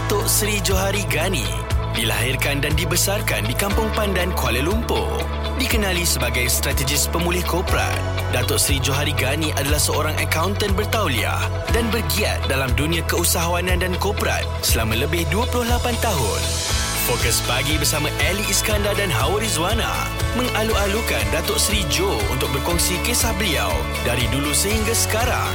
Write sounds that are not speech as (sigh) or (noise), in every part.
Datuk Seri Johari Gani dilahirkan dan dibesarkan di Kampung Pandan, Kuala Lumpur. Dikenali sebagai strategis pemulih korporat, Datuk Seri Johari Gani adalah seorang akaunten bertauliah dan bergiat dalam dunia keusahawanan dan korporat selama lebih 28 tahun. Fokus pagi bersama Ali Iskandar dan Hawa Rizwana mengalu-alukan Datuk Seri Jo untuk berkongsi kisah beliau dari dulu sehingga sekarang.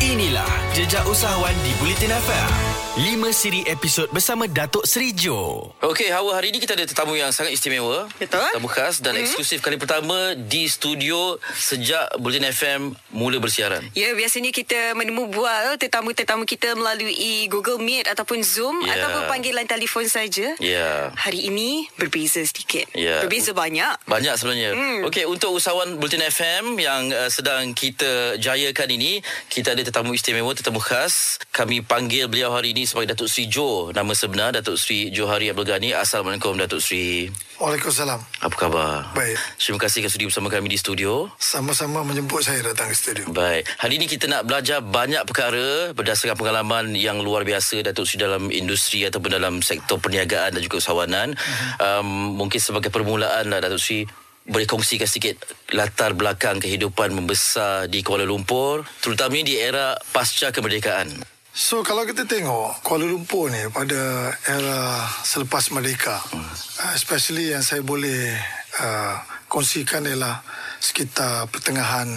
Inilah Jejak Usahawan di Bulletin FM. 5 siri episod bersama Datuk Seri Jo. Okey, Hawa hari ini kita ada tetamu yang sangat istimewa. Betul. Tetamu khas dan mm-hmm. eksklusif kali pertama di studio sejak Bulletin FM mula bersiaran. Ya, biasanya kita menemu bual tetamu-tetamu kita melalui Google Meet ataupun Zoom Ya. ataupun panggilan telefon saja. Ya. Hari ini berbeza sedikit. Ya. Berbeza banyak. Banyak sebenarnya. Hmm. Okey, untuk usahawan Bulletin FM yang uh, sedang kita jayakan ini, kita ada tetamu istimewa, tetamu khas. Kami panggil beliau hari ini sebagai Datuk Seri Jo. Nama sebenar Datuk Seri Johari Abdul Ghani. Assalamualaikum Datuk Seri. Waalaikumsalam. Apa khabar? Baik. Terima kasih kerana sudi bersama kami di studio. Sama-sama menjemput saya datang ke studio. Baik. Hari ini kita nak belajar banyak perkara berdasarkan pengalaman yang luar biasa Datuk Sri dalam industri ataupun dalam sektor perniagaan dan juga usahawanan. Um, mungkin sebagai permulaan lah Datuk Sri boleh kongsikan sikit latar belakang kehidupan membesar di Kuala Lumpur terutamanya di era pasca kemerdekaan. So kalau kita tengok Kuala Lumpur ni pada era selepas merdeka, hmm. especially yang saya boleh uh, kongsikan ialah sekitar pertengahan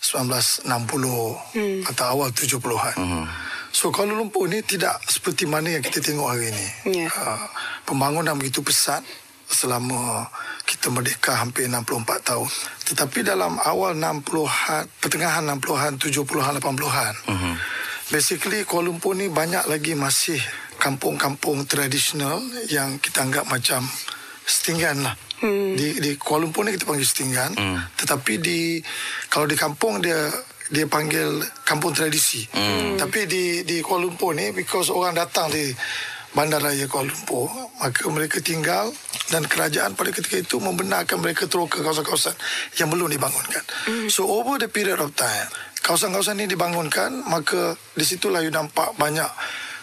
1960 hmm. atau awal 70-an. Hmm. So Kuala Lumpur ni tidak seperti mana yang kita tengok hari ini. Ya. Uh, pembangunan begitu pesat selama kita merdeka hampir 64 tahun. Tetapi dalam awal 60-an, pertengahan 60-an, 70-an, 80-an. Mm-hmm. Basically Kuala Lumpur ni banyak lagi masih kampung-kampung tradisional yang kita anggap macam setinggan lah. Hmm. Di, di Kuala Lumpur ni kita panggil setinggan. Hmm. Tetapi di kalau di kampung dia dia panggil kampung tradisi. Hmm. Tapi di di Kuala Lumpur ni because orang datang di Bandaraya Kuala Lumpur maka mereka tinggal dan kerajaan pada ketika itu membenarkan mereka ke kawasan-kawasan yang belum dibangunkan. Mm. So over the period of time kawasan-kawasan ini dibangunkan maka di situlah you nampak banyak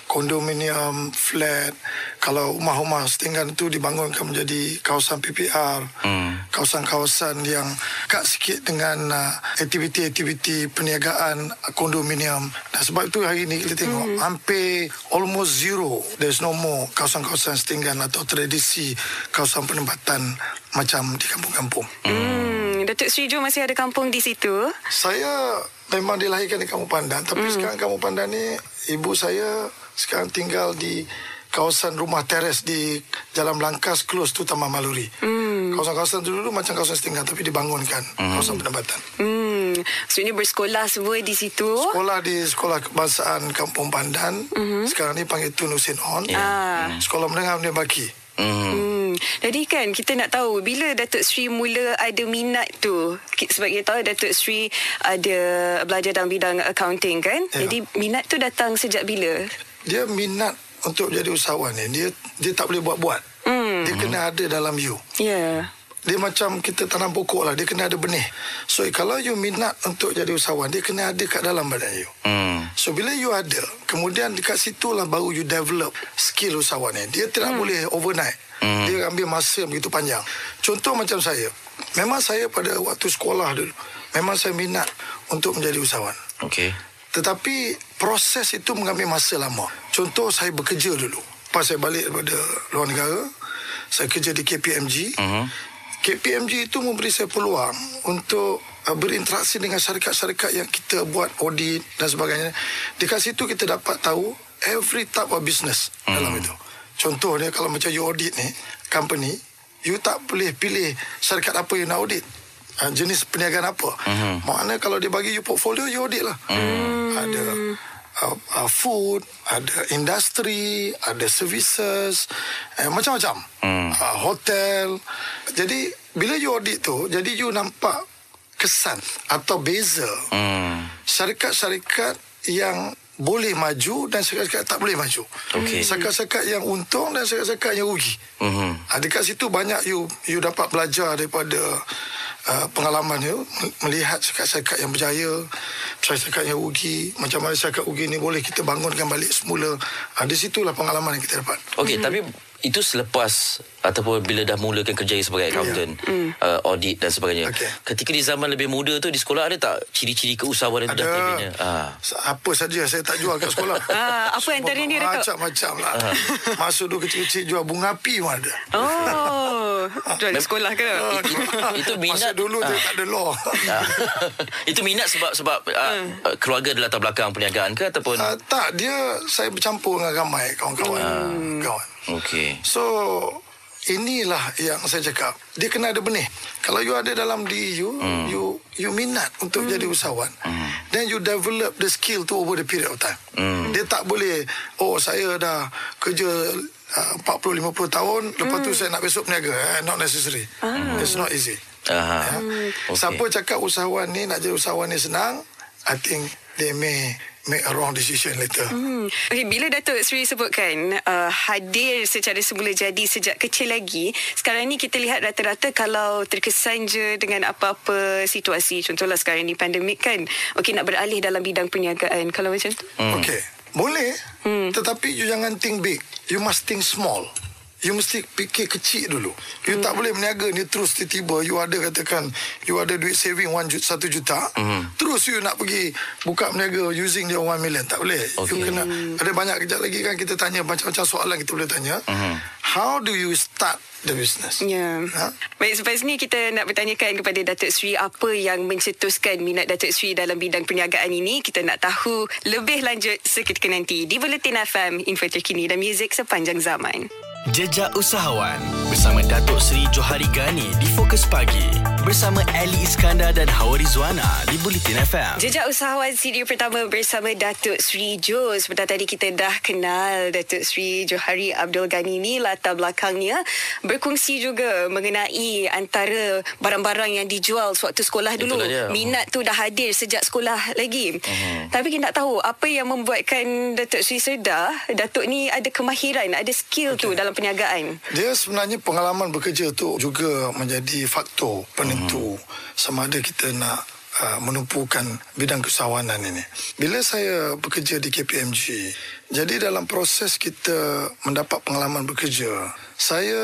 kondominium, flat. Kalau rumah-rumah setinggan itu dibangunkan menjadi kawasan PPR. Hmm. Kawasan-kawasan yang dekat sikit dengan uh, aktiviti-aktiviti perniagaan uh, kondominium. Dan sebab itu hari ini kita tengok hmm. hampir almost zero. There's no more kawasan-kawasan setinggan atau tradisi kawasan penempatan macam di kampung-kampung. Hmm. Datuk Sri Jo masih ada kampung di situ. Saya memang dilahirkan di Kampung Pandan. Tapi hmm. sekarang Kampung Pandan ni ibu saya sekarang tinggal di kawasan rumah teres di Jalan Belangkas close tu Taman Maluri. Hmm. Kawasan-kawasan tu dulu macam kawasan setinggan tapi dibangunkan hmm. kawasan penempatan. Hmm. Maksudnya bersekolah semua di situ. Sekolah di Sekolah Kebangsaan Kampung Pandan. Hmm. Sekarang ni panggil Tun Husin On. Yeah. Ah. Sekolah Menengah Menengah Baki. Hmm. hmm. Jadi kan kita nak tahu bila Datuk Sri mula ada minat tu. Sebab kita tahu Datuk Sri ada belajar dalam bidang accounting kan. Ya. Jadi minat tu datang sejak bila? Dia minat untuk jadi usahawan ni. Dia dia tak boleh buat-buat. Hmm. Dia kena ada dalam you. Ya. Yeah. Dia macam kita tanam pokok lah. Dia kena ada benih. So kalau you minat untuk jadi usahawan, dia kena ada kat dalam badan you. Hmm. So bila you ada, kemudian dekat situlah baru you develop skill usahawan ni. Dia tidak hmm. boleh overnight. Hmm. Dia ambil masa yang begitu panjang. Contoh macam saya. Memang saya pada waktu sekolah dulu. Memang saya minat untuk menjadi usahawan. Okey. Tetapi proses itu mengambil masa lama. Contoh saya bekerja dulu. Pas saya balik daripada luar negara, saya kerja di KPMG. Uh-huh. KPMG itu memberi saya peluang untuk uh, berinteraksi dengan syarikat-syarikat yang kita buat audit dan sebagainya. Dekat situ kita dapat tahu every type of business uh-huh. dalam itu. Contohnya kalau macam you audit ni, company, you tak boleh pilih syarikat apa yang nak audit. Uh, jenis perniagaan apa. Uh-huh. Maknanya kalau dia bagi you portfolio, you audit lah. Uh-huh. Ada uh, uh, food, ada industri, ada services, eh, macam-macam. Uh-huh. Uh, hotel. Jadi, bila you audit tu, jadi you nampak kesan atau beza uh-huh. syarikat-syarikat yang boleh maju dan syarikat-syarikat tak boleh maju. Okay. Syarikat-syarikat yang untung dan syarikat-syarikat yang rugi. Uh-huh. Ha, dekat situ banyak you you dapat belajar daripada uh, pengalaman you melihat syarikat-syarikat yang berjaya, syarikat yang rugi, macam mana syarikat rugi ni boleh kita bangunkan balik semula. Uh, di situlah pengalaman yang kita dapat. Okey, hmm. tapi itu selepas ataupun bila dah mulakan kerja sebagai accountant, yeah. mm. uh, audit dan sebagainya. Okay. Ketika di zaman lebih muda tu di sekolah ada tak ciri-ciri keusahawanan ada. Ada. Ah. Apa saja saya tak jual kat sekolah. (laughs) ah, apa antara ni Datuk? Macam-macam lah. Ah. (laughs) Masuk dulu kecil-kecil jual bunga api pun ada. Oh, jual di sekolah ke? Ah, itu, minat. Masuk dulu ah. tak ada law. Ah. (laughs) itu minat sebab sebab mm. uh, keluarga di latar belakang perniagaan ke ataupun? Tak, dia saya bercampur dengan ramai kawan-kawan. Mm. Kawan. Okay. So inilah yang saya cakap. Dia kena ada benih. Kalau you ada dalam diri you, mm. you you minat untuk mm. jadi usahawan, mm. then you develop the skill to over the period of time. Mm. Dia tak boleh oh saya dah kerja uh, 40 50 tahun, lepas mm. tu saya nak besok berniaga. Eh? Not necessary. Ah. It's not easy. Aha. Ya? Okay. Siapa cakap usahawan ni nak jadi usahawan ni senang, I think they may make a wrong decision later. Hmm. Okay, bila Datuk Sri sebutkan uh, hadir secara semula jadi sejak kecil lagi, sekarang ni kita lihat rata-rata kalau terkesan je dengan apa-apa situasi, contohlah sekarang ni pandemik kan, okay nak beralih dalam bidang perniagaan. Kalau macam tu? Hmm. Okay, boleh. Hmm. Tetapi you jangan think big. You must think small. You mesti fikir kecil dulu. You hmm. tak boleh berniaga ni terus tiba-tiba you ada katakan you ada duit saving 1 juta, 1 juta. Hmm. Terus you nak pergi buka berniaga using dia 1 million. Tak boleh. Okay. You kena ada banyak kejap lagi kan kita tanya macam-macam soalan kita boleh tanya. Hmm. How do you start the business? Ya. Yeah. Ha? Baik, selepas ni kita nak bertanyakan kepada Datuk Sri apa yang mencetuskan minat Datuk Sri dalam bidang perniagaan ini. Kita nak tahu lebih lanjut seketika nanti di Bulletin FM, info terkini dan muzik sepanjang zaman. Jejak Usahawan bersama Datuk Seri Johari Gani di Fokus Pagi bersama Ali Iskandar dan Hawa Rizwana di Bulletin FM. Jejak Usahawan CD pertama bersama Datuk Seri Jo. Sebentar tadi kita dah kenal Datuk Seri Johari Abdul Gani ni latar belakangnya berkongsi juga mengenai antara barang-barang yang dijual sewaktu sekolah dulu. Minat tu dah hadir sejak sekolah lagi. Uh-huh. Tapi kita nak tahu apa yang membuatkan Datuk Seri sedar Datuk ni ada kemahiran, ada skill okay. tu dalam dalam perniagaan? Dia sebenarnya pengalaman bekerja tu juga menjadi faktor penentu hmm. sama ada kita nak uh, menumpukan bidang keusahawanan ini. Bila saya bekerja di KPMG, jadi dalam proses kita mendapat pengalaman bekerja, saya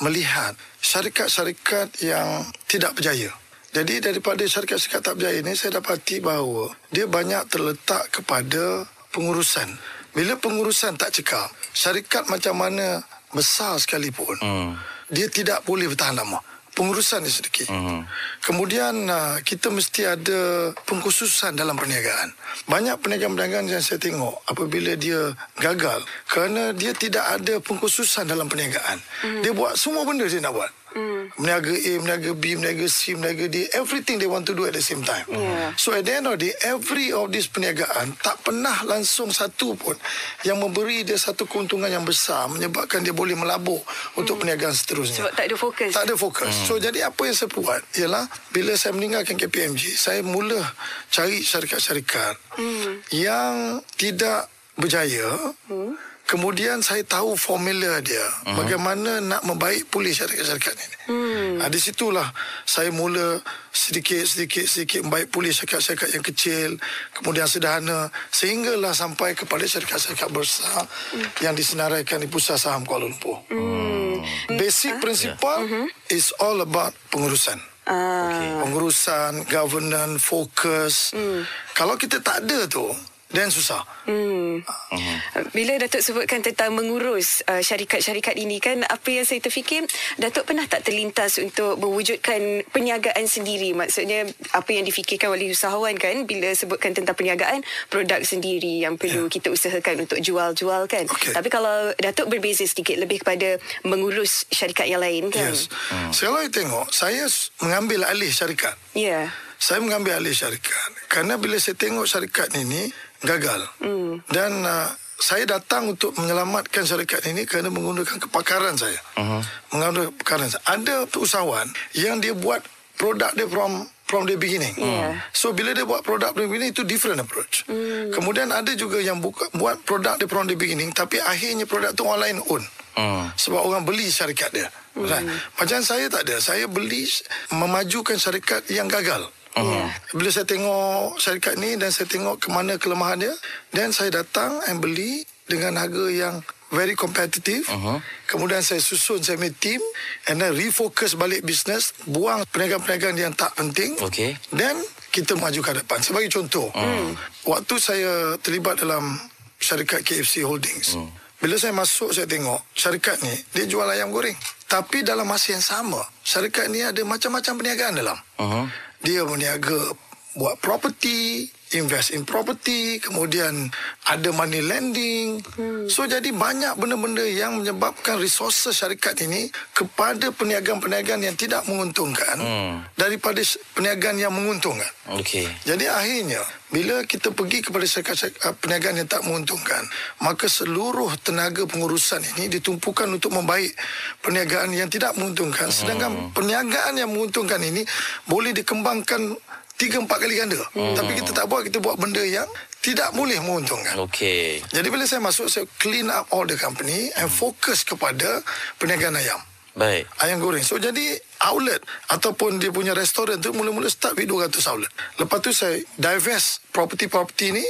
melihat syarikat-syarikat yang tidak berjaya. Jadi daripada syarikat-syarikat tak berjaya ini, saya dapati bahawa dia banyak terletak kepada pengurusan. Bila pengurusan tak cekap, syarikat macam mana besar sekalipun, hmm. dia tidak boleh bertahan lama. Pengurusan dia sedikit. Hmm. Kemudian uh, kita mesti ada pengkhususan dalam perniagaan. Banyak perniagaan-perniagaan yang saya tengok apabila dia gagal kerana dia tidak ada pengkhususan dalam perniagaan. Hmm. Dia buat semua benda dia nak buat. Mm. Meniaga A, meniaga B, meniaga C, meniaga D. Everything they want to do at the same time. Yeah. So at the end of the day, every of this perniagaan tak pernah langsung satu pun yang memberi dia satu keuntungan yang besar menyebabkan dia boleh melabur mm. untuk perniagaan seterusnya. Sebab tak ada fokus. Tak ada fokus. Mm. So jadi apa yang saya buat ialah bila saya meninggalkan KPMG, saya mula cari syarikat-syarikat mm. yang tidak berjaya. Mm. Kemudian saya tahu formula dia uh-huh. bagaimana nak membaik pulih syarikat-syarikat ini. Hmm. Ha, di situlah saya mula sedikit sedikit sedikit membaik pulih syarikat-syarikat yang kecil, kemudian sederhana sehinggalah sampai kepada syarikat-syarikat besar hmm. yang disenaraikan di pusat saham Kuala Lumpur. Hmm. Basic uh, principle yeah. uh-huh. is all about pengurusan. Uh. Okay. Pengurusan, governance, fokus. Hmm. Kalau kita tak ada tu, dan susah. Hmm. Uh-huh. Bila Datuk sebutkan tentang mengurus uh, syarikat-syarikat ini kan apa yang saya terfikir Datuk pernah tak terlintas untuk mewujudkan perniagaan sendiri maksudnya apa yang difikirkan oleh usahawan kan bila sebutkan tentang perniagaan produk sendiri yang perlu yeah. kita usahakan untuk jual-jual kan. Okay. Tapi kalau Datuk berbeza sedikit lebih kepada mengurus syarikat yang lain kan. Yes. Hmm. Saya tengok saya mengambil alih syarikat. Ya. Yeah. Saya mengambil alih syarikat kerana bila saya tengok syarikat ini gagal. Mm. Dan uh, saya datang untuk menyelamatkan syarikat ini kerana menggunakan kepakaran saya. Uh-huh. Menggunakan kepakaran saya. Ada usahawan yang dia buat produk dia from from the beginning. Yeah. So bila dia buat produk from the beginning itu different approach. Kemudian ada juga yang buka, buat produk dia from the beginning tapi akhirnya produk tu orang lain own. Hmm. Sebab orang beli syarikat dia. Right? Macam saya tak ada. Saya beli memajukan syarikat yang gagal. Yeah. Bila saya tengok syarikat ni dan saya tengok ke mana kelemahan dia, then saya datang and beli dengan harga yang very competitive. Uh-huh. Kemudian saya susun saya punya team and then refocus balik bisnes, buang perniagaan-perniagaan yang tak penting. Okey. Then kita maju ke depan. Sebagai contoh, uh. waktu saya terlibat dalam syarikat KFC Holdings. Uh. Bila saya masuk saya tengok syarikat ni dia jual ayam goreng. Tapi dalam masa yang sama, syarikat ni ada macam-macam perniagaan dalam. Uh-huh. Dia berniaga buat property, invest in property, kemudian ada money lending. Hmm. So jadi banyak benda-benda yang menyebabkan resources syarikat ini kepada perniagaan-perniagaan yang tidak menguntungkan Hmm. daripada perniagaan yang menguntungkan. Okey. Jadi akhirnya bila kita pergi kepada syarikat uh, perniagaan yang tak menguntungkan, maka seluruh tenaga pengurusan ini ditumpukan untuk membaik perniagaan yang tidak menguntungkan. Sedangkan perniagaan yang menguntungkan ini boleh dikembangkan tiga empat kali ganda. Tapi kita tak buat, kita buat benda yang tidak boleh menguntungkan. Okey. Jadi bila saya masuk, saya clean up all the company and fokus kepada perniagaan ayam. Baik. Ayam goreng. So jadi outlet ataupun dia punya restoran tu mula-mula start with 200 outlet. Lepas tu saya divest property-property ni,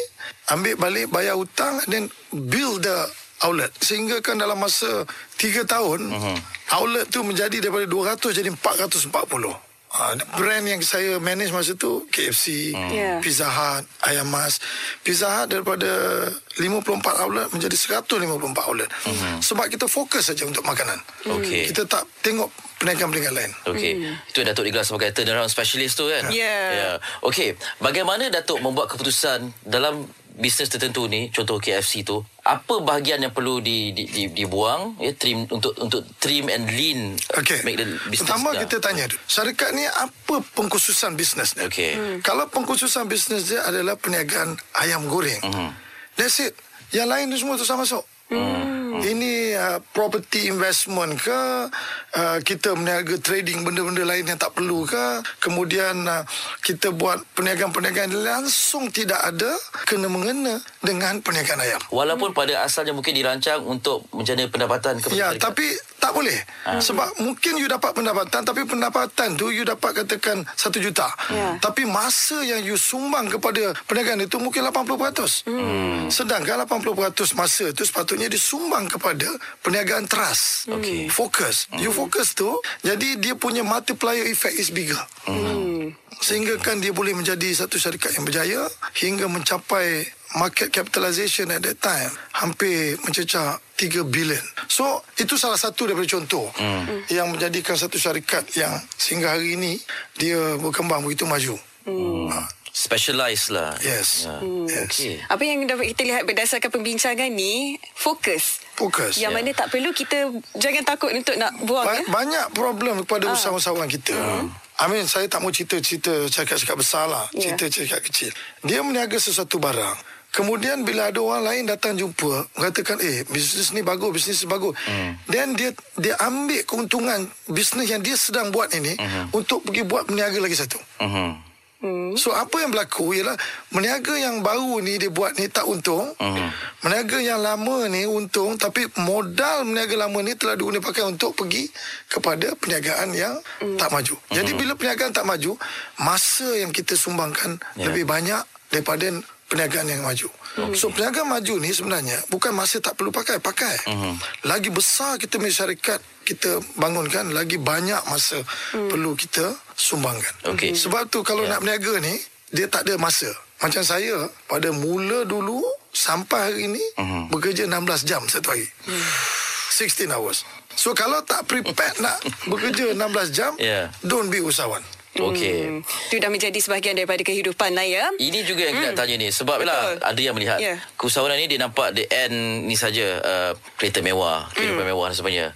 ambil balik bayar hutang and then build the outlet. Sehingga kan dalam masa 3 tahun, uh-huh. outlet tu menjadi daripada 200 jadi 440. Uh, brand yang saya manage masa tu KFC, Yeah. Pizza Hut, Ayam Mas. Pizza Hut daripada 54 outlet menjadi 154 outlet. Uh-huh. Sebab kita fokus saja untuk makanan. Okey. Kita tak tengok perniagaan-perniagaan lain. Okey. Hmm. Itu Datuk digelar sebagai turnaround specialist tu kan? Ya. Ya. Okey. Bagaimana Datuk membuat keputusan dalam bisnes tertentu ni, contoh KFC tu, apa bahagian yang perlu di, di, di dibuang ya trim untuk untuk trim and lean Okey. make the business Pertama dah. kita tanya dulu. Syarikat ni apa pengkhususan bisnes dia? Okey. Hmm. Kalau pengkhususan bisnes dia adalah perniagaan ayam goreng. Mhm. That's it. Yang lain tu semua tu sama masuk. Ini uh, property investment ke uh, kita berniaga trading benda-benda lain yang tak perlu ke kemudian uh, kita buat perniagaan-perniagaan langsung tidak ada kena mengena dengan perniagaan ayam. Walaupun pada asalnya mungkin dirancang untuk menjana pendapatan kepada Ya, syarikat. tapi tak boleh. Ah. Sebab mungkin you dapat pendapatan tapi pendapatan tu you dapat katakan 1 juta. Ya. Tapi masa yang you sumbang kepada perniagaan itu mungkin 80%. Hmm. Sedangkan 80% masa tu sepatutnya disumbang kepada perniagaan trust. Okey. Fokus. You fokus tu jadi dia punya multiplier effect is bigger. Hmm. Sehingga kan dia boleh menjadi satu syarikat yang berjaya hingga mencapai market capitalization at that time hampir mencecah 3 bilion. So itu salah satu daripada contoh mm. yang menjadikan satu syarikat yang sehingga hari ini dia berkembang begitu maju. Mm. Ha, specialize lah. Yes. Ya. Yes. Okey. Apa yang dapat kita lihat berdasarkan perbincangan ni, fokus. Fokus. Yang Ya. mana tak perlu kita jangan takut untuk nak buang Ba- ya. banyak problem kepada Ah. usahawan-usahawan kita. I mean, saya tak mau cerita-cerita cakap-cakap besar lah. Ya. Cerita-cakap kecil. Dia meniaga sesuatu barang. Kemudian bila ada orang lain datang jumpa, mengatakan, eh, bisnes ni bagus, bisnes ni bagus. Hmm. Then dia dia ambil keuntungan bisnes yang dia sedang buat ini Hmm. untuk pergi buat meniaga lagi satu. Mhm. So apa yang berlaku ialah meniaga yang baru ni dia buat ni tak untung. Mhm. Meniaga yang lama ni untung tapi modal meniaga lama ni telah pakai untuk pergi kepada perniagaan yang tak maju. Jadi bila perniagaan tak maju, masa yang kita sumbangkan Ya. lebih banyak daripada perniagaan yang maju. So perniagaan maju ni sebenarnya bukan masa tak perlu pakai, pakai. Lagi besar kita punya syarikat kita bangunkan, lagi banyak masa perlu kita sumbangkan. Okey. Sebab tu kalau Ya. nak berniaga ni dia tak ada masa. Macam saya pada mula dulu sampai hari ini Mhm. bekerja 16 jam satu hari. 16 hours. So kalau tak prepared nak (laughs) bekerja 16 jam, Ya. don't be usahawan. Okey. Hmm. Itu dah menjadi sebahagian daripada kehidupan lah ya. Ini juga yang kita nak tanya ni Sebab Betul. lah Ada yang melihat yeah. Keusahawanan ni dia nampak The end ni saja uh, Kereta mewah Kehidupan Hmm. mewah dan sebagainya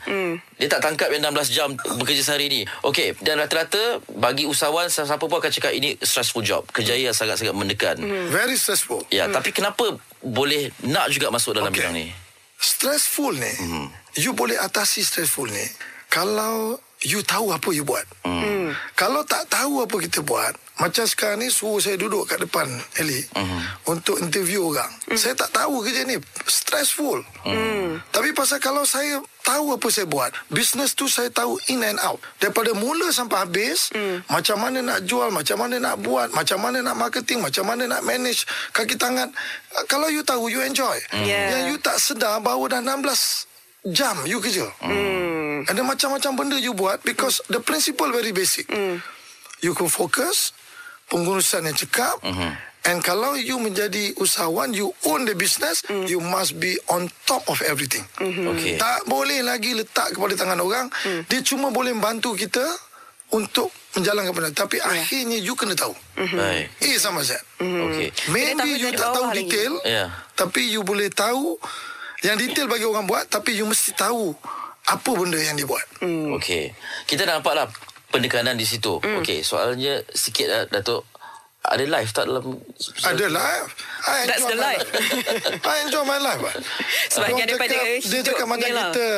Dia tak tangkap yang 16 jam Bekerja sehari ni Okey Dan rata-rata Bagi usahawan Siapa pun akan cakap Ini stressful job Kerjaya yang sangat-sangat mendekan Very stressful. Ya Tapi kenapa Boleh Nak juga masuk dalam Okey. bidang ni Stressful ni, Mhm. you boleh atasi stressful ni Kalau you tahu apa you buat. Hmm. Kalau tak tahu apa kita buat, macam sekarang ni suruh saya duduk kat depan Eli hmm. untuk interview orang. Hmm. Saya tak tahu kerja ni stressful. Hmm. Tapi pasal kalau saya tahu apa saya buat, business tu saya tahu in and out. Daripada mula sampai habis, hmm. macam mana nak jual, macam mana nak buat, macam mana nak marketing, macam mana nak manage kaki tangan. Kalau you tahu, you enjoy. Hmm. Yeah. Yang you tak sedar bahawa dah 16 jam you kerja. Hmm. Ada macam-macam benda you buat because hmm. the principle very basic. Hmm. You can focus, pengurusan yang cekap. Hmm. And kalau you menjadi usahawan, you own the business, hmm. you must be on top of everything. Hmm. Okay. Tak boleh lagi letak kepada tangan orang. Hmm. Dia cuma boleh bantu kita untuk menjalankan benda. Tapi yeah. akhirnya you kena tahu. Mm-hmm. Baik. Eh sama Z. Mm-hmm. Okay. Maybe you tak tahu detail. Yeah. Tapi you boleh tahu yang detail bagi orang buat Tapi you mesti tahu Apa benda yang dia buat hmm. Okey Kita dah nampak lah Pendekanan di situ hmm. Okey soalnya Sikit lah Datuk ada live tak dalam Ada live I That's the life I enjoy my life Sebagai daripada Dia cakap macam lah. kita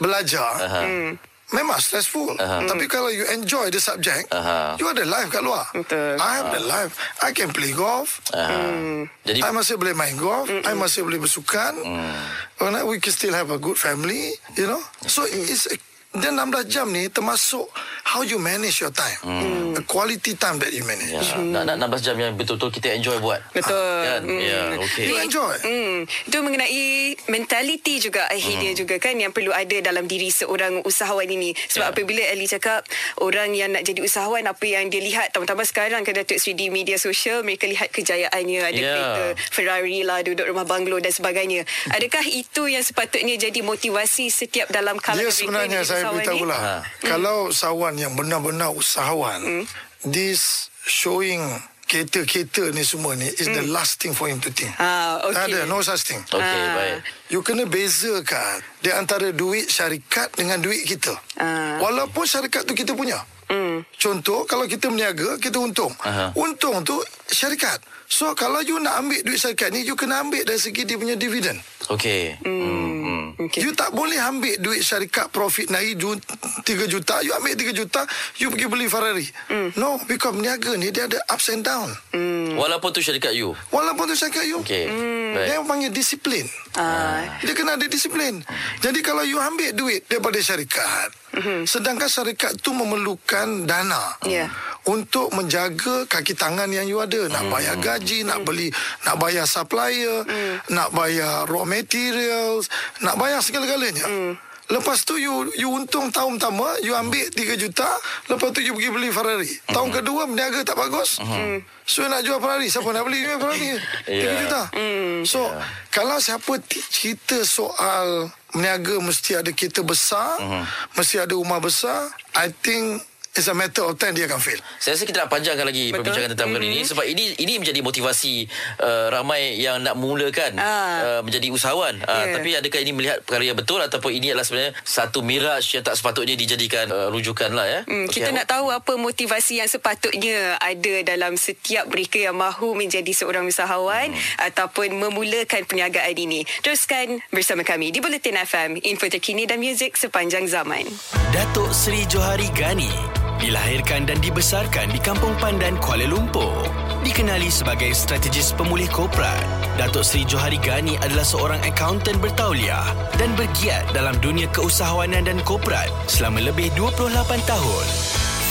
Belajar uh-huh. hmm. Memang stressful uh-huh. Tapi kalau you enjoy the subject uh-huh. You ada live kat luar Betul I have uh-huh. the live I can play golf uh-huh. mm. Jadi I masih boleh main golf Mm-mm. I masih boleh bersukan mm. We can still have a good family You know So mm. it's dan 16 jam ni termasuk how you manage your time. Hmm. The quality time that you manage. Ya. Hmm. Nak, nak 16 jam yang betul-betul kita enjoy buat. Betul. Kan? Hmm. Ya, okay. You enjoy. Hmm. Itu mengenai mentality juga akhirnya hmm. juga kan yang perlu ada dalam diri seorang usahawan ini. Sebab yeah. apabila Ali cakap orang yang nak jadi usahawan apa yang dia lihat tambah-tambah sekarang kan Datuk Sri di media sosial mereka lihat kejayaannya ada yeah. kereta Ferrari lah duduk rumah banglo dan sebagainya. Adakah itu yang sepatutnya jadi motivasi setiap dalam kalangan mereka? Ya sebenarnya saya saya beritahu lah. Ha. Kalau usahawan yang benar-benar usahawan, hmm. this showing kereta-kereta ni semua ni is hmm. the last thing for him to think. Ah, okay. Tak ada, no such thing. Okay, ah. baik. You kena bezakan di antara duit syarikat dengan duit kita. Ah. Walaupun syarikat tu kita punya. Hmm. Contoh, kalau kita berniaga, kita untung. Aha. Untung tu syarikat. So, kalau you nak ambil duit syarikat ni, you kena ambil dari segi dia punya dividen. Okay. Hmm. hmm. Okay. You tak boleh ambil duit syarikat profit naik 3 juta. You ambil 3 juta, you pergi beli Ferrari. Mm. No, because niaga ni dia ada ups and down. Mm. Walaupun tu syarikat you? Walaupun tu syarikat you. Okay. Mm. Dia panggil disiplin. Ah. Dia kena ada disiplin. Jadi kalau you ambil duit daripada syarikat, mm-hmm. sedangkan syarikat tu memerlukan dana. Yeah untuk menjaga kaki tangan yang you ada nak hmm. bayar gaji nak beli nak bayar supplier hmm. nak bayar raw materials nak bayar segala-galanya hmm. Lepas tu you you untung tahun pertama you ambil 3 juta lepas tu you pergi beli Ferrari. Mm-hmm. Tahun kedua berniaga tak bagus. Mm-hmm. So nak jual Ferrari siapa nak beli Ferrari? (laughs) 3 yeah. juta. Mm. So yeah. kalau siapa cerita soal berniaga mesti ada kereta besar, mm-hmm. mesti ada rumah besar, I think It's a matter of time dia akan fail. Saya rasa kita nak panjangkan lagi Betul. perbincangan tentang mm-hmm. ini sebab ini ini menjadi motivasi uh, ramai yang nak mulakan ah. uh, menjadi usahawan. Uh, yeah. Tapi adakah ini melihat perkara yang betul ataupun ini adalah sebenarnya satu miraj yang tak sepatutnya dijadikan uh, rujukan lah ya? Mm, okay, kita nak tahu apa motivasi yang sepatutnya ada dalam setiap mereka yang mahu menjadi seorang usahawan mm. ataupun memulakan perniagaan ini. Teruskan bersama kami di Bulletin FM, info terkini dan muzik sepanjang zaman. Datuk Seri Johari Gani Dilahirkan dan dibesarkan di Kampung Pandan, Kuala Lumpur. Dikenali sebagai strategis pemulih korporat, Datuk Seri Johari Gani adalah seorang akaunten bertauliah dan bergiat dalam dunia keusahawanan dan korporat selama lebih 28 tahun.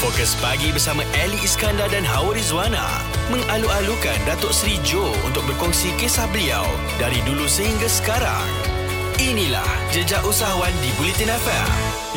Fokus pagi bersama Ali Iskandar dan Hawa Rizwana mengalu-alukan Datuk Seri Jo untuk berkongsi kisah beliau dari dulu sehingga sekarang. Inilah Jejak Usahawan di Bulletin FM.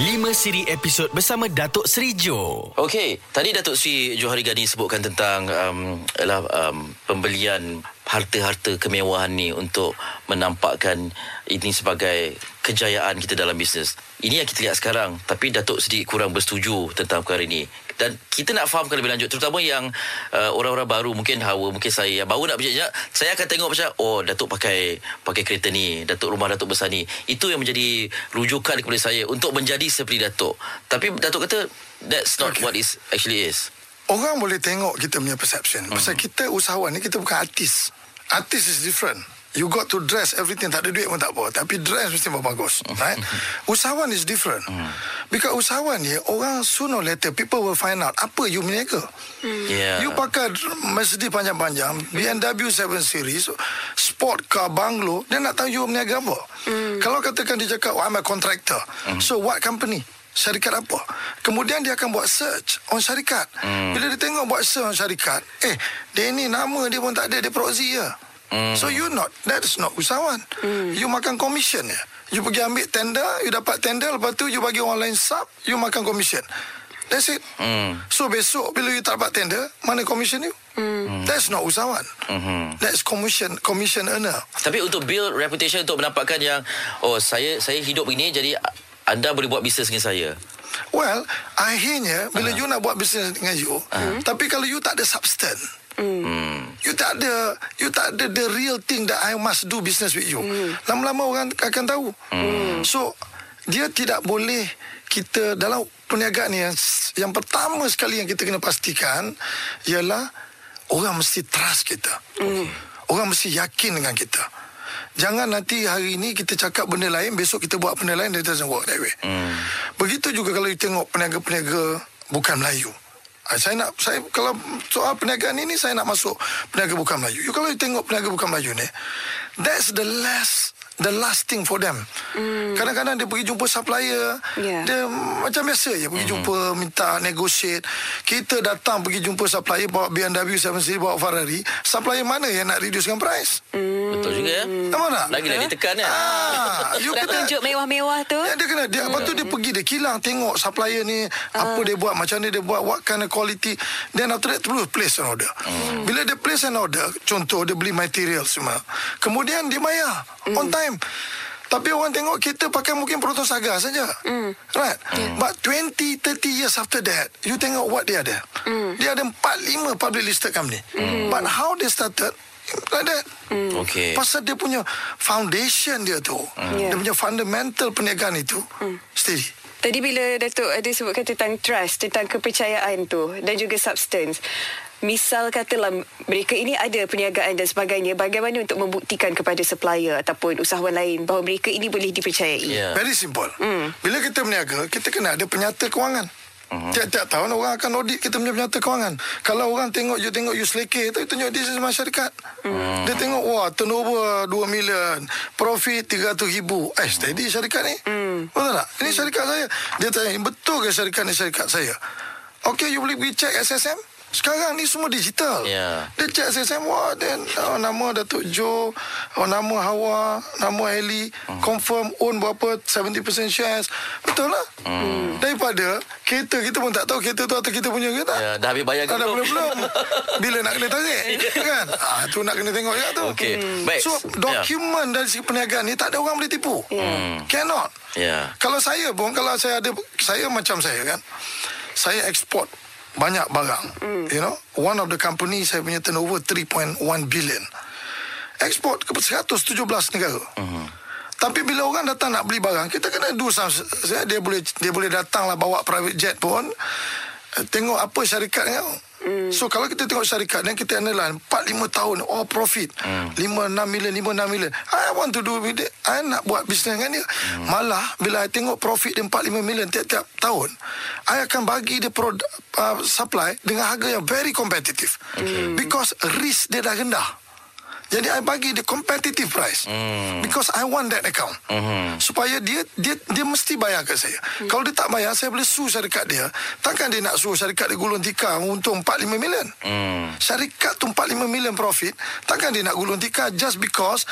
Lima siri episod bersama Datuk Seri Jo. Okey, tadi Datuk Seri Johari Gani sebutkan tentang um, adalah, um, pembelian harta-harta kemewahan ni untuk menampakkan ini sebagai kejayaan kita dalam bisnes. Ini yang kita lihat sekarang. Tapi Datuk sedikit kurang bersetuju tentang perkara ini. Dan kita nak fahamkan lebih lanjut. Terutama yang uh, orang-orang baru, mungkin Hawa, mungkin saya yang baru nak berjaya. Saya akan tengok macam, oh Datuk pakai pakai kereta ni. Datuk rumah Datuk besar ni. Itu yang menjadi rujukan kepada saya untuk menjadi seperti Datuk. Tapi Datuk kata, that's not okay. what it actually is. Orang boleh tengok kita punya perception. Hmm. Pasal kita usahawan ni, kita bukan artis. Artis is different. You got to dress everything. Tak ada duit pun tak apa. Tapi dress mesti bagus. (laughs) Right? Usahawan is different. Because usahawan ni, orang sooner or later, people will find out apa you meniaga. Yeah. You pakai Mercedes panjang-panjang, BMW 7 Series, sport car, banglo, dia nak tahu you meniaga apa. Kalau katakan dia cakap, oh, I'm a contractor. So what company? Syarikat apa? Kemudian dia akan buat search on syarikat. Bila dia tengok buat search on syarikat, eh, dia ni nama dia pun tak ada, dia proxy je. So you not, that's not usahawan. You makan commission je. You pergi ambil tender, you dapat tender, lepas tu you bagi orang lain sub, you makan commission. That's it. So besok bila you tak dapat tender, mana commission you? That's not usahawan. That's commission commission earner. Tapi untuk build reputation untuk menampakkan yang oh saya saya hidup begini jadi anda boleh buat bisnes dengan saya. Well, akhirnya bila you nak buat bisnes dengan you, tapi kalau you tak ada substance, You tak ada You tak ada the real thing That I must do business with you. Lama-lama orang akan tahu. So Dia tidak boleh Kita dalam perniagaan ni yang, yang pertama sekali Yang kita kena pastikan Ialah Orang mesti trust kita. Orang mesti yakin dengan kita. Jangan nanti hari ini kita cakap benda lain Besok kita buat benda lain That doesn't work that way. Begitu juga kalau you tengok peniaga-peniaga Bukan Melayu. Ah, saya nak saya kalau soal perniagaan ini saya nak masuk peniaga bukan Melayu. You kalau you tengok peniaga bukan Melayu ni, that's the last the last thing for them. Mm. Kadang-kadang dia pergi jumpa supplier, Yeah. dia macam biasa je pergi jumpa minta negotiate. Kita datang pergi jumpa supplier bawa BMW 7 Series bawa Ferrari, supplier mana yang nak reducekan price? Hmm. Betul juga ya. Tak? Lagi dah ditekan ya. Ah, you kena tunjuk mewah-mewah tu. Ya, dia kena dia, Lepas tu dia pergi Dia kilang tengok supplier ni Apa dia buat Macam mana dia buat What kind of quality Then after that Terus place an order Bila dia place an order Contoh dia beli material semua Kemudian dia bayar On time tapi orang tengok kita pakai mungkin Proton Saga saja. Right? But 20, 30 years after that, you tengok what dia ada. Dia ada 4, 5 public listed company. But how they started, like that. Okey. Pasal dia punya foundation dia tu. Ya. Dia punya fundamental perniagaan itu steady. Tadi bila Datuk ada sebutkan tentang trust, tentang kepercayaan tu dan juga substance. Misal katalah mereka ini ada perniagaan dan sebagainya, bagaimana untuk membuktikan kepada supplier ataupun usahawan lain bahawa mereka ini boleh dipercayai? Ya. Very simple. Bila kita berniaga, kita kena ada penyata kewangan. Tiap-tiap tahun orang akan audit kita punya penyata kewangan. Kalau orang tengok you tengok you selekeh tu, you tunjuk this is masyarakat. Dia tengok wah turnover 2 million, profit 300 ribu. Eh steady syarikat ni. Betul tak? Ini syarikat saya. Dia tanya betul ke syarikat ni syarikat saya? Okay you boleh pergi check SSM. Sekarang ni semua digital. Ya. Dia check SSM Wah then oh, Nama Datuk Joe oh, Nama Hawa Nama Ellie Confirm own berapa 70% shares. Betul lah Daripada Kereta kita pun tak tahu Kereta tu atau kita punya ke tak. Ya, dah habis bayar ke belum? belum-belum Bila nak kena tarik Kan? Ah, Tu nak kena tengok juga tu. Okey. Baik. So dokumen dari segi perniagaan ni Tak ada orang boleh tipu. Cannot. Ya. kalau saya pun Kalau saya ada Saya macam saya kan. Saya ekspor Banyak barang. You know One of the company Saya punya turnover 3.1 billion. Ekspor ke 117 negara. Tapi bila orang datang nak beli barang Kita kena do some Dia boleh Dia boleh datang lah Bawa private jet pun Tengok apa syarikat kau So kalau kita tengok syarikat Dan kita analyse. 4-5 tahun Oh profit. 5-6 million 5-6 million. I want to do with it. I nak buat bisnes dengan dia. Malah Bila I tengok profit dia 4-5 million Tiap-tiap tahun I akan bagi dia produk, uh, Supply Dengan harga yang very competitive. Because risk dia dah rendah jadi I bagi dia competitive price. Hmm. Because I want that account. Supaya dia dia dia mesti bayar kat saya. Kalau dia tak bayar saya boleh sue syarikat dia. Takkan dia nak suruh syarikat dia gulung tikar untung 4 5 million. Hmm. Syarikat tu 4 5 million profit, takkan dia nak gulung tikar just because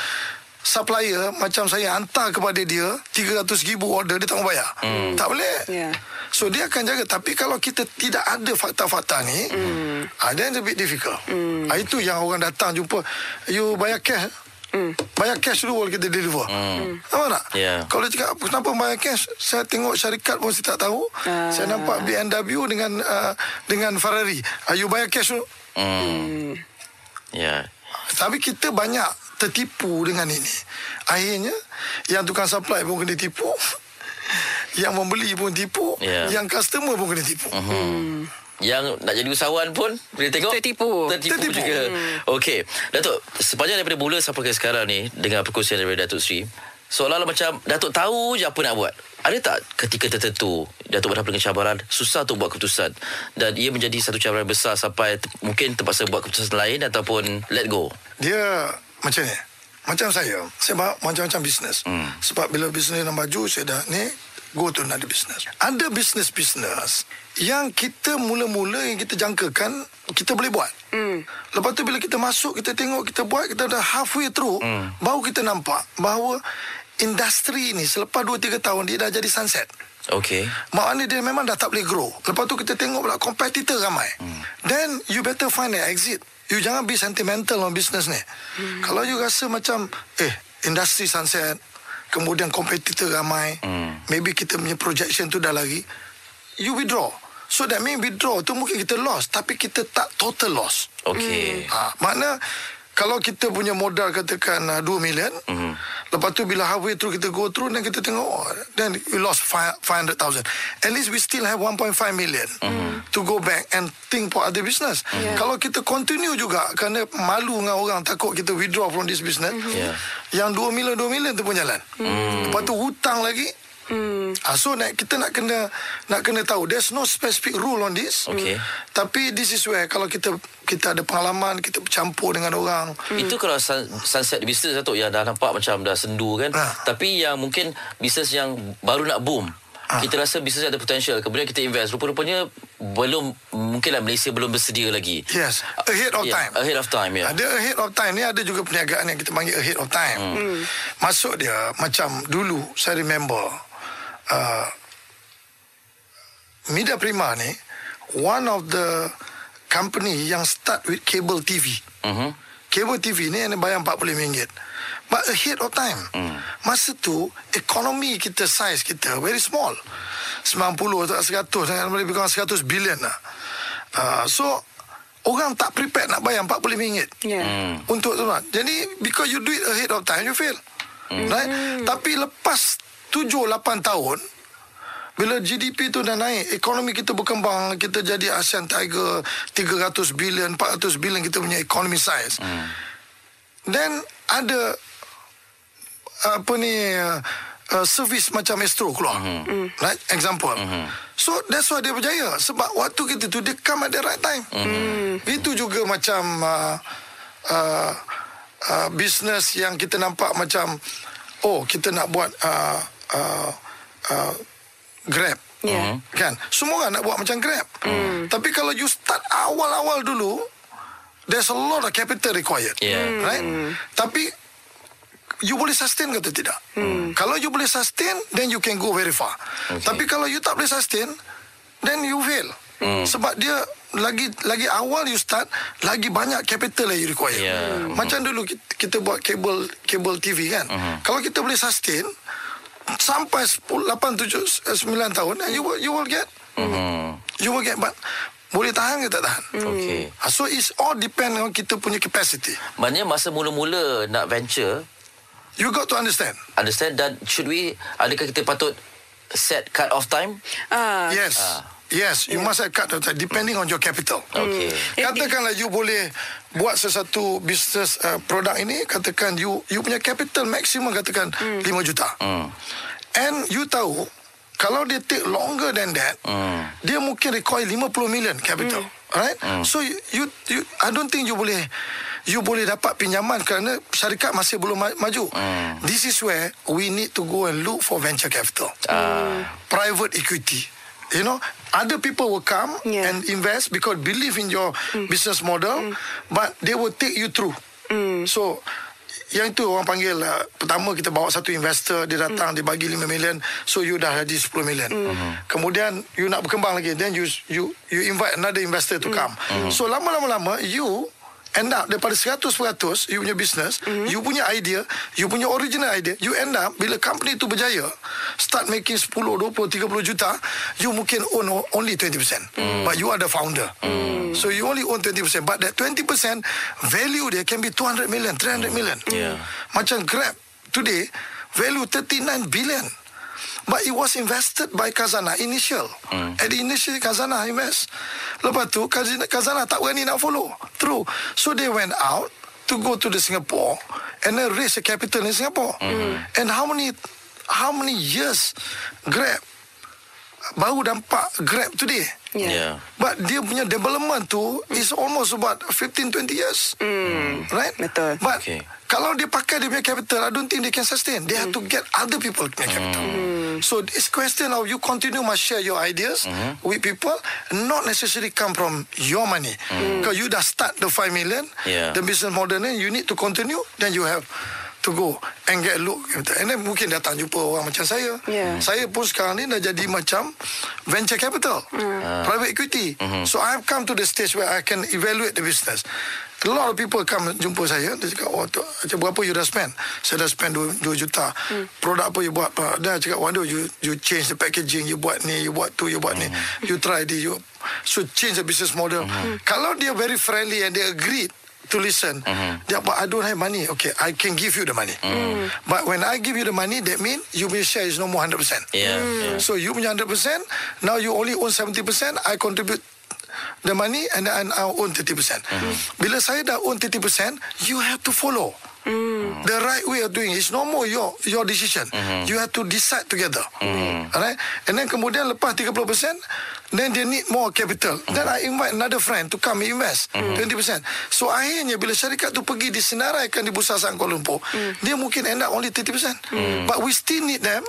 supplier macam saya hantar kepada dia 300 ribu order dia tak mau bayar. Tak boleh. Ya. So dia akan jaga Tapi kalau kita tidak ada fakta-fakta ni mm. ah, Then it's a bit difficult mm. ah, Itu yang orang datang jumpa You bayar cash mm. Bayar cash dulu kita deliver mm. Tahu tak? Ya. Kalau dia cakap Kenapa bayar cash Saya tengok syarikat pun saya tak tahu Ah. Saya nampak BMW dengan uh, Dengan Ferrari ah, You bayar cash dulu Hmm. Ya. Tapi kita banyak tertipu dengan ini. Akhirnya Yang tukang supply pun kena tipu (laughs) Yang membeli pun tipu Ya. Yang customer pun kena tipu. Yang nak jadi usahawan pun boleh tengok. Tertipu. tertipu, Tertipu. juga. Okey. Datuk sepanjang daripada mula sampai ke sekarang ni dengan perkongsian daripada Datuk Sri seolah-olah macam Datuk tahu je apa nak buat. Ada tak ketika tertentu Datuk berhadapan dengan cabaran susah untuk buat keputusan? Dan ia menjadi satu cabaran besar sampai mungkin terpaksa buat keputusan lain ataupun let go? Dia macam ni. Macam saya, saya buat macam-macam bisnes. Hmm. Sebab bila bisnes dah maju, saya dah ni go to another business. Ada bisnes-bisnes yang kita mula-mula yang kita jangkakan kita boleh buat. Hmm. Lepas tu bila kita masuk, kita tengok, kita buat, kita dah halfway through, hmm. baru kita nampak bahawa industri ni selepas 2-3 tahun dia dah jadi sunset. okey Maknanya dia memang dah tak boleh grow. Lepas tu kita tengok pula kompetitor ramai. Hmm. Then you better find an exit. You jangan be sentimental on business ni. Hmm. Kalau you rasa macam eh industri sunset, kemudian kompetitor ramai, hmm. maybe kita punya projection tu dah lari, you withdraw. So that mean withdraw tu mungkin kita loss tapi kita tak total loss. okey Ha, makna kalau kita punya modal katakan uh, 2 million, mm-hmm. lepas tu bila halfway through kita go through dan kita tengok oh, then we lost fi- 500,000. At least we still have 1.5 million mm-hmm. to go back and think for other business. Yeah. Kalau kita continue juga kerana malu dengan orang takut kita withdraw from this business, mm-hmm. Yeah. yang 2 million 2 million tu pun jalan. Mm. Lepas tu hutang lagi. Hmm. Ah, so nak, kita nak kena nak kena tahu there's no specific rule on this. Okey. Tapi this is where kalau kita kita ada pengalaman, kita bercampur dengan orang. Hmm. Itu kalau sun, sunset business Datuk yang dah nampak macam dah sendu kan. Ah. Tapi yang mungkin bisnes yang baru nak boom. Ah. Kita rasa bisnes ada potential. Kemudian kita invest. Rupa-rupanya belum mungkinlah Malaysia belum bersedia lagi. Yes, ahead of Yeah, time. Ahead of time ya. Ada ahead of time ni ada juga perniagaan yang kita panggil ahead of time. Hmm. Masuk dia macam dulu saya remember uh, Media Prima ni one of the company yang start with cable TV. Mhm. Cable TV ni yang bayar RM40. But ahead of time. Mm. Masa tu, ekonomi kita, size kita, very small. 90 atau 100, dengan lebih kurang 100 bilion lah. Uh, so, orang tak prepared nak bayar RM40 Yeah. Hmm. untuk tu lah. Jadi, because you do it ahead of time, you fail. Right? Tapi lepas 7-8 tahun, bila GDP tu dah naik, ekonomi kita berkembang, kita jadi ASEAN Tiger 300 bilion, 400 bilion kita punya economy size. Hmm. Then ada apa ni uh, uh, servis macam Astro keluar. Mm. Right? Example. Mm-hmm. So that's why dia berjaya sebab waktu kita tu dia come at the right time. Mm. Itu juga macam uh, uh, uh, business yang kita nampak macam oh kita nak buat uh, uh, uh, Grab. Yeah. Kan? Semua orang nak buat macam Grab. Mm. Tapi kalau you start awal-awal dulu there's a lot of capital required. Yeah. Right? Tapi you boleh sustain ke atau tidak? Hmm. Kalau you boleh sustain, then you can go very far. Okay. Tapi kalau you tak boleh sustain, then you fail. Hmm. Sebab dia lagi lagi awal you start, lagi banyak capital yang you require. Yeah. Macam dulu kita, kita buat kabel kabel TV kan. Hmm. Kalau kita boleh sustain sampai 10, 8, 7, 9 tahun, then you will, you will get Mhm. you will get but boleh tahan ke tak tahan? Okey. Ah, So it's all depend on kita punya capacity. Maknanya masa mula-mula nak venture You got to understand. understand dan should we adakah kita patut set cut off time? Ah. Yes. Yes, you must have cut the time depending on your capital. Okey. Katakanlah you boleh buat sesuatu bisnes uh, produk ini, katakan you you punya capital maksimum katakan 5 juta. Hmm. And you tahu kalau dia take longer than that, Hmm. dia mungkin require 50 million capital. Alright? So you, you you I don't think you boleh you boleh dapat pinjaman kerana syarikat masih belum ma- maju. This is where we need to go and look for venture capital. Private equity. You know, other people will come Yeah. and invest because believe in your business model, but they will take you through. So, yang itu orang panggil uh, pertama kita bawa satu investor dia datang dia bagi 5 million so you dah jadi 10 million. Kemudian you nak berkembang lagi then you you you invite another investor to come. So lama-lama lama you end up daripada 100% you punya business you punya idea you punya original idea you end up bila company tu berjaya start making 10 20 30 juta you mungkin own only 20% but you are the founder. So you only own 20% but that 20% value dia can be 200 million 300 million. Yeah. macam Grab today value 39 billion But it was invested by Kazana initial. Hmm. At the initial Kazana invest. Lepas tu Kazana, Kazana tak berani nak follow through. So they went out to go to the Singapore and then raise a capital in Singapore. Hmm. And how many how many years Grab baru dampak Grab today? Yeah. Yeah. But dia punya development tu is almost about 15 20 years. Right? Betul. But Okay. kalau dia pakai dia punya capital, I don't think they can sustain. They have to get other people punya capital. So this question of you continue must share your ideas with people, not necessarily come from your money. Because you dah start the 5 million, Yeah. the business model ni, you need to continue, then you have to go and get a look. And then mungkin datang jumpa orang macam saya. Yeah. Saya pun sekarang ni dah jadi macam venture capital, private equity. So I've come to the stage where I can evaluate the business. A lot of people come jumpa saya Dia cakap Oh tu, macam berapa you dah spend Saya dah spend 2, 2 juta Produk apa you buat? Dia cakap Wonder you, you change the packaging You buat ni You buat tu You buat ni You try this you So change the business model Kalau dia very friendly And they agreed to listen. Dia but I don't have money. Okay, I can give you the money. But when I give you the money, that mean you punya share is no more 100%. Yeah, yeah. So you punya 100%, now you only own 70%, I contribute the money and then I own 30%. Bila saya dah own 30%, you have to follow. The right way of doing it. It's no more your your decision. You have to decide together. Alright? And then kemudian lepas 30%, then they need more capital. Then I invite another friend to come invest 20%. So akhirnya bila syarikat tu pergi disenaraikan di Bursa Saham Kuala Lumpur, dia mungkin end up only 30%. But we still need them.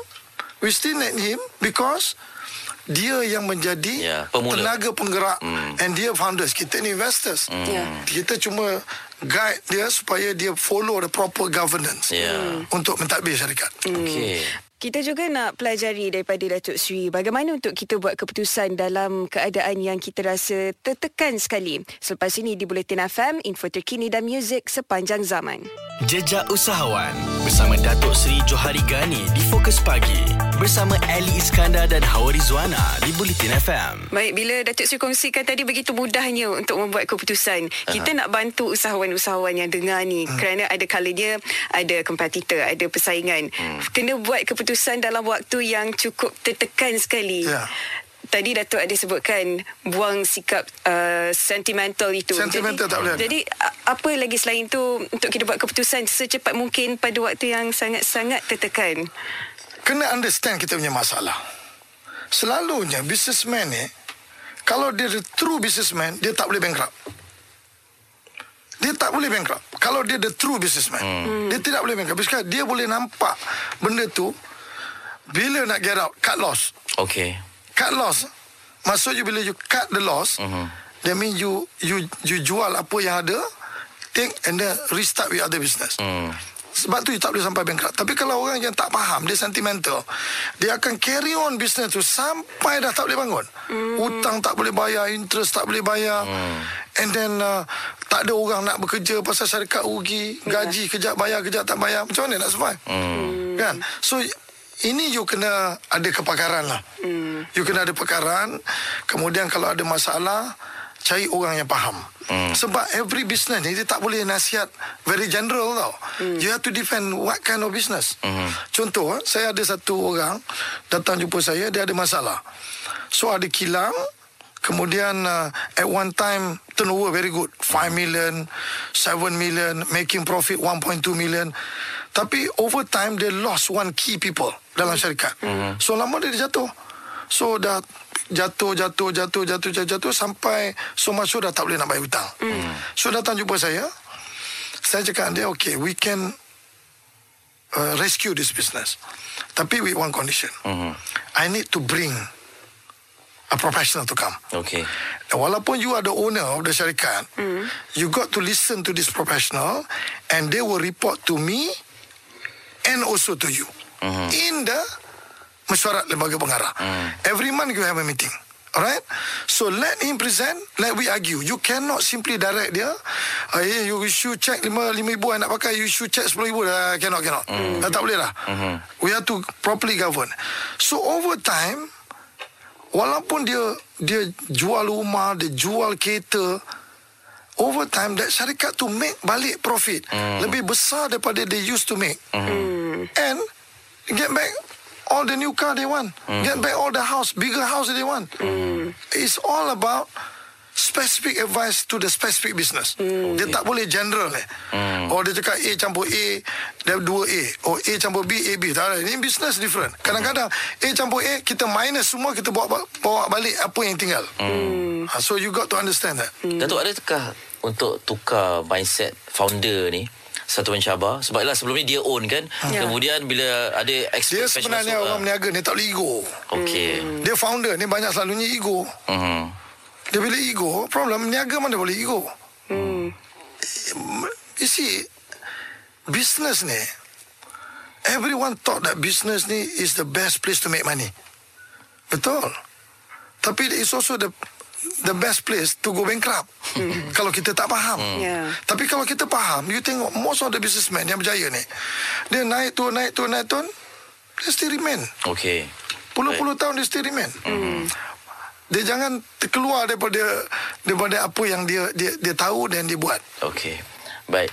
We still need him because dia yang menjadi Ya, pemula. tenaga penggerak and dia founders kita ni investors Ya. kita cuma guide dia supaya dia follow the proper governance Ya. untuk mentadbir syarikat Okey. Kita juga nak pelajari daripada Datuk Sri bagaimana untuk kita buat keputusan dalam keadaan yang kita rasa tertekan sekali. Selepas ini di Buletin FM, info terkini dan muzik sepanjang zaman. Jejak Usahawan bersama Datuk Seri Johari Gani di Fokus Pagi bersama Ali Iskandar dan Hawa Rizwana di Bulletin FM. Baik, bila Datuk Sri kongsikan tadi begitu mudahnya untuk membuat keputusan. Kita nak bantu usahawan-usahawan yang dengar ni Hmm. kerana ada kalanya ada kompetitor, ada persaingan. Hmm. Kena buat keputusan dalam waktu yang cukup tertekan sekali. Ya. Tadi Datuk ada sebutkan buang sikap uh, sentimental itu. Sentimental jadi, tak boleh. Jadi apa lagi selain tu untuk kita buat keputusan secepat mungkin pada waktu yang sangat-sangat tertekan. Kena understand kita punya masalah. Selalunya businessman ni kalau dia the true businessman dia tak boleh bankrupt. Dia tak boleh bankrupt. Kalau dia the true businessman dia tidak boleh bankrupt. Because dia boleh nampak benda tu bila nak get out cut loss. Okey. cut loss maksudnya bila you cut the loss Mhm. that mean you you you jual apa yang ada take and then restart with other business. Hmm. Sebab tu you tak boleh sampai bankrupt. Tapi kalau orang yang tak faham dia sentimental dia akan carry on business tu sampai dah tak boleh bangun. Hutang tak boleh bayar interest tak boleh bayar. And then uh, tak ada orang nak bekerja pasal syarikat rugi gaji kejap bayar kejap tak bayar. Macam mana nak survive? Kan? So ini you kena ada kepakaran lah. Hmm. You kena ada pekaran. Kemudian kalau ada masalah, cari orang yang faham. Hmm. Sebab every business ni dia tak boleh nasihat very general tau. Hmm. You have to defend what kind of business. Hmm. Contoh, eh, saya ada satu orang datang jumpa saya, dia ada masalah. So ada kilang, Kemudian uh, at one time turnover very good 5 million 7 million making profit 1.2 million tapi over time they lost one key people dalam syarikat mm-hmm. so lama dia jatuh so dah jatuh jatuh jatuh jatuh jatuh, jatuh sampai so much so dah tak boleh nak bayar hutang mm. so datang jumpa saya saya cakap dia okay we can uh, rescue this business tapi with one condition mm-hmm. I need to bring a professional to come. Dan Walaupun you are the owner of the syarikat, mm. you got to listen to this professional and they will report to me and also to you mm-hmm. in the mesyuarat lembaga pengarah. Mm. Every month you have a meeting. Alright? So let him present, let we argue. You cannot simply direct dia. Uh, hey, you issue check lima lima ribu I nak pakai, you issue check sepuluh ribu dah. Cannot, cannot. Mm. Dah tak boleh dah. Mm-hmm. We have to properly govern. So over time, walaupun dia dia jual rumah, dia jual kereta, over time that syarikat to make balik profit mm. lebih besar daripada they used to make. Mm. And get back all the new car they want. Get back all the house, bigger house they want. It's all about specific advice to the specific business. Dia tak boleh general eh. Oh dia cakap A campur A, dia dua A. Oh A campur B, A B. Tak ada. Ini business different. Kadang-kadang A campur A, kita minus semua, kita bawa bawa balik apa yang tinggal. Ha, so you got to understand that. Datuk adakah untuk tukar mindset founder ni satu mencabar sebab lah sebelum ni dia own kan Ya. kemudian bila ada Dia expert sebenarnya orang meniaga ni tak boleh ego. okey Dia founder ni banyak selalunya ego. mhm Dia bila ego, problem meniaga mana boleh ego. You see, business ni, everyone thought that business ni is the best place to make money. Betul. Tapi it's also the the best place to go bankrupt. kalau kita tak faham. Ya. Tapi kalau kita faham, you tengok most of the businessmen yang berjaya ni, dia naik turun, naik turun, naik turun, dia still remain. okey Puluh-puluh tahun dia still remain. Dia jangan terkeluar daripada daripada apa yang dia dia dia tahu dan dia buat. Okey. Baik.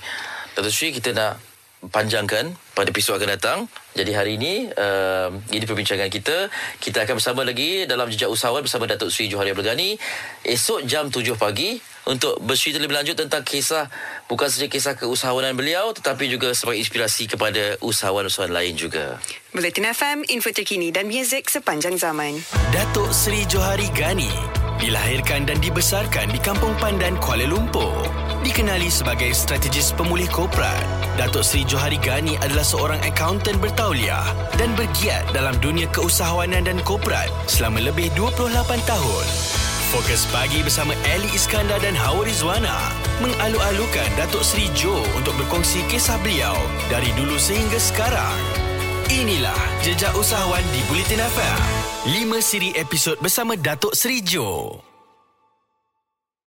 Datuk Sri kita nak panjangkan pada episod akan datang. Jadi hari ini uh, ini perbincangan kita. Kita akan bersama lagi dalam jejak usahawan bersama Datuk Sri Johari Abdul Ghani esok jam 7 pagi untuk bercerita lebih lanjut tentang kisah bukan saja kisah keusahawanan beliau tetapi juga sebagai inspirasi kepada usahawan-usahawan lain juga. Bulletin FM, info terkini dan muzik sepanjang zaman. Datuk Seri Johari Gani dilahirkan dan dibesarkan di Kampung Pandan, Kuala Lumpur. Dikenali sebagai strategis pemulih korporat, Datuk Seri Johari Gani adalah seorang akaunten bertauliah dan bergiat dalam dunia keusahawanan dan korporat selama lebih 28 tahun. Fokus pagi bersama Ali Iskandar dan Hawa Rizwana mengalu-alukan Datuk Seri Jo untuk berkongsi kisah beliau dari dulu sehingga sekarang. Inilah Jejak Usahawan di Bulletin FM. 5 siri episod bersama Datuk Seri Jo.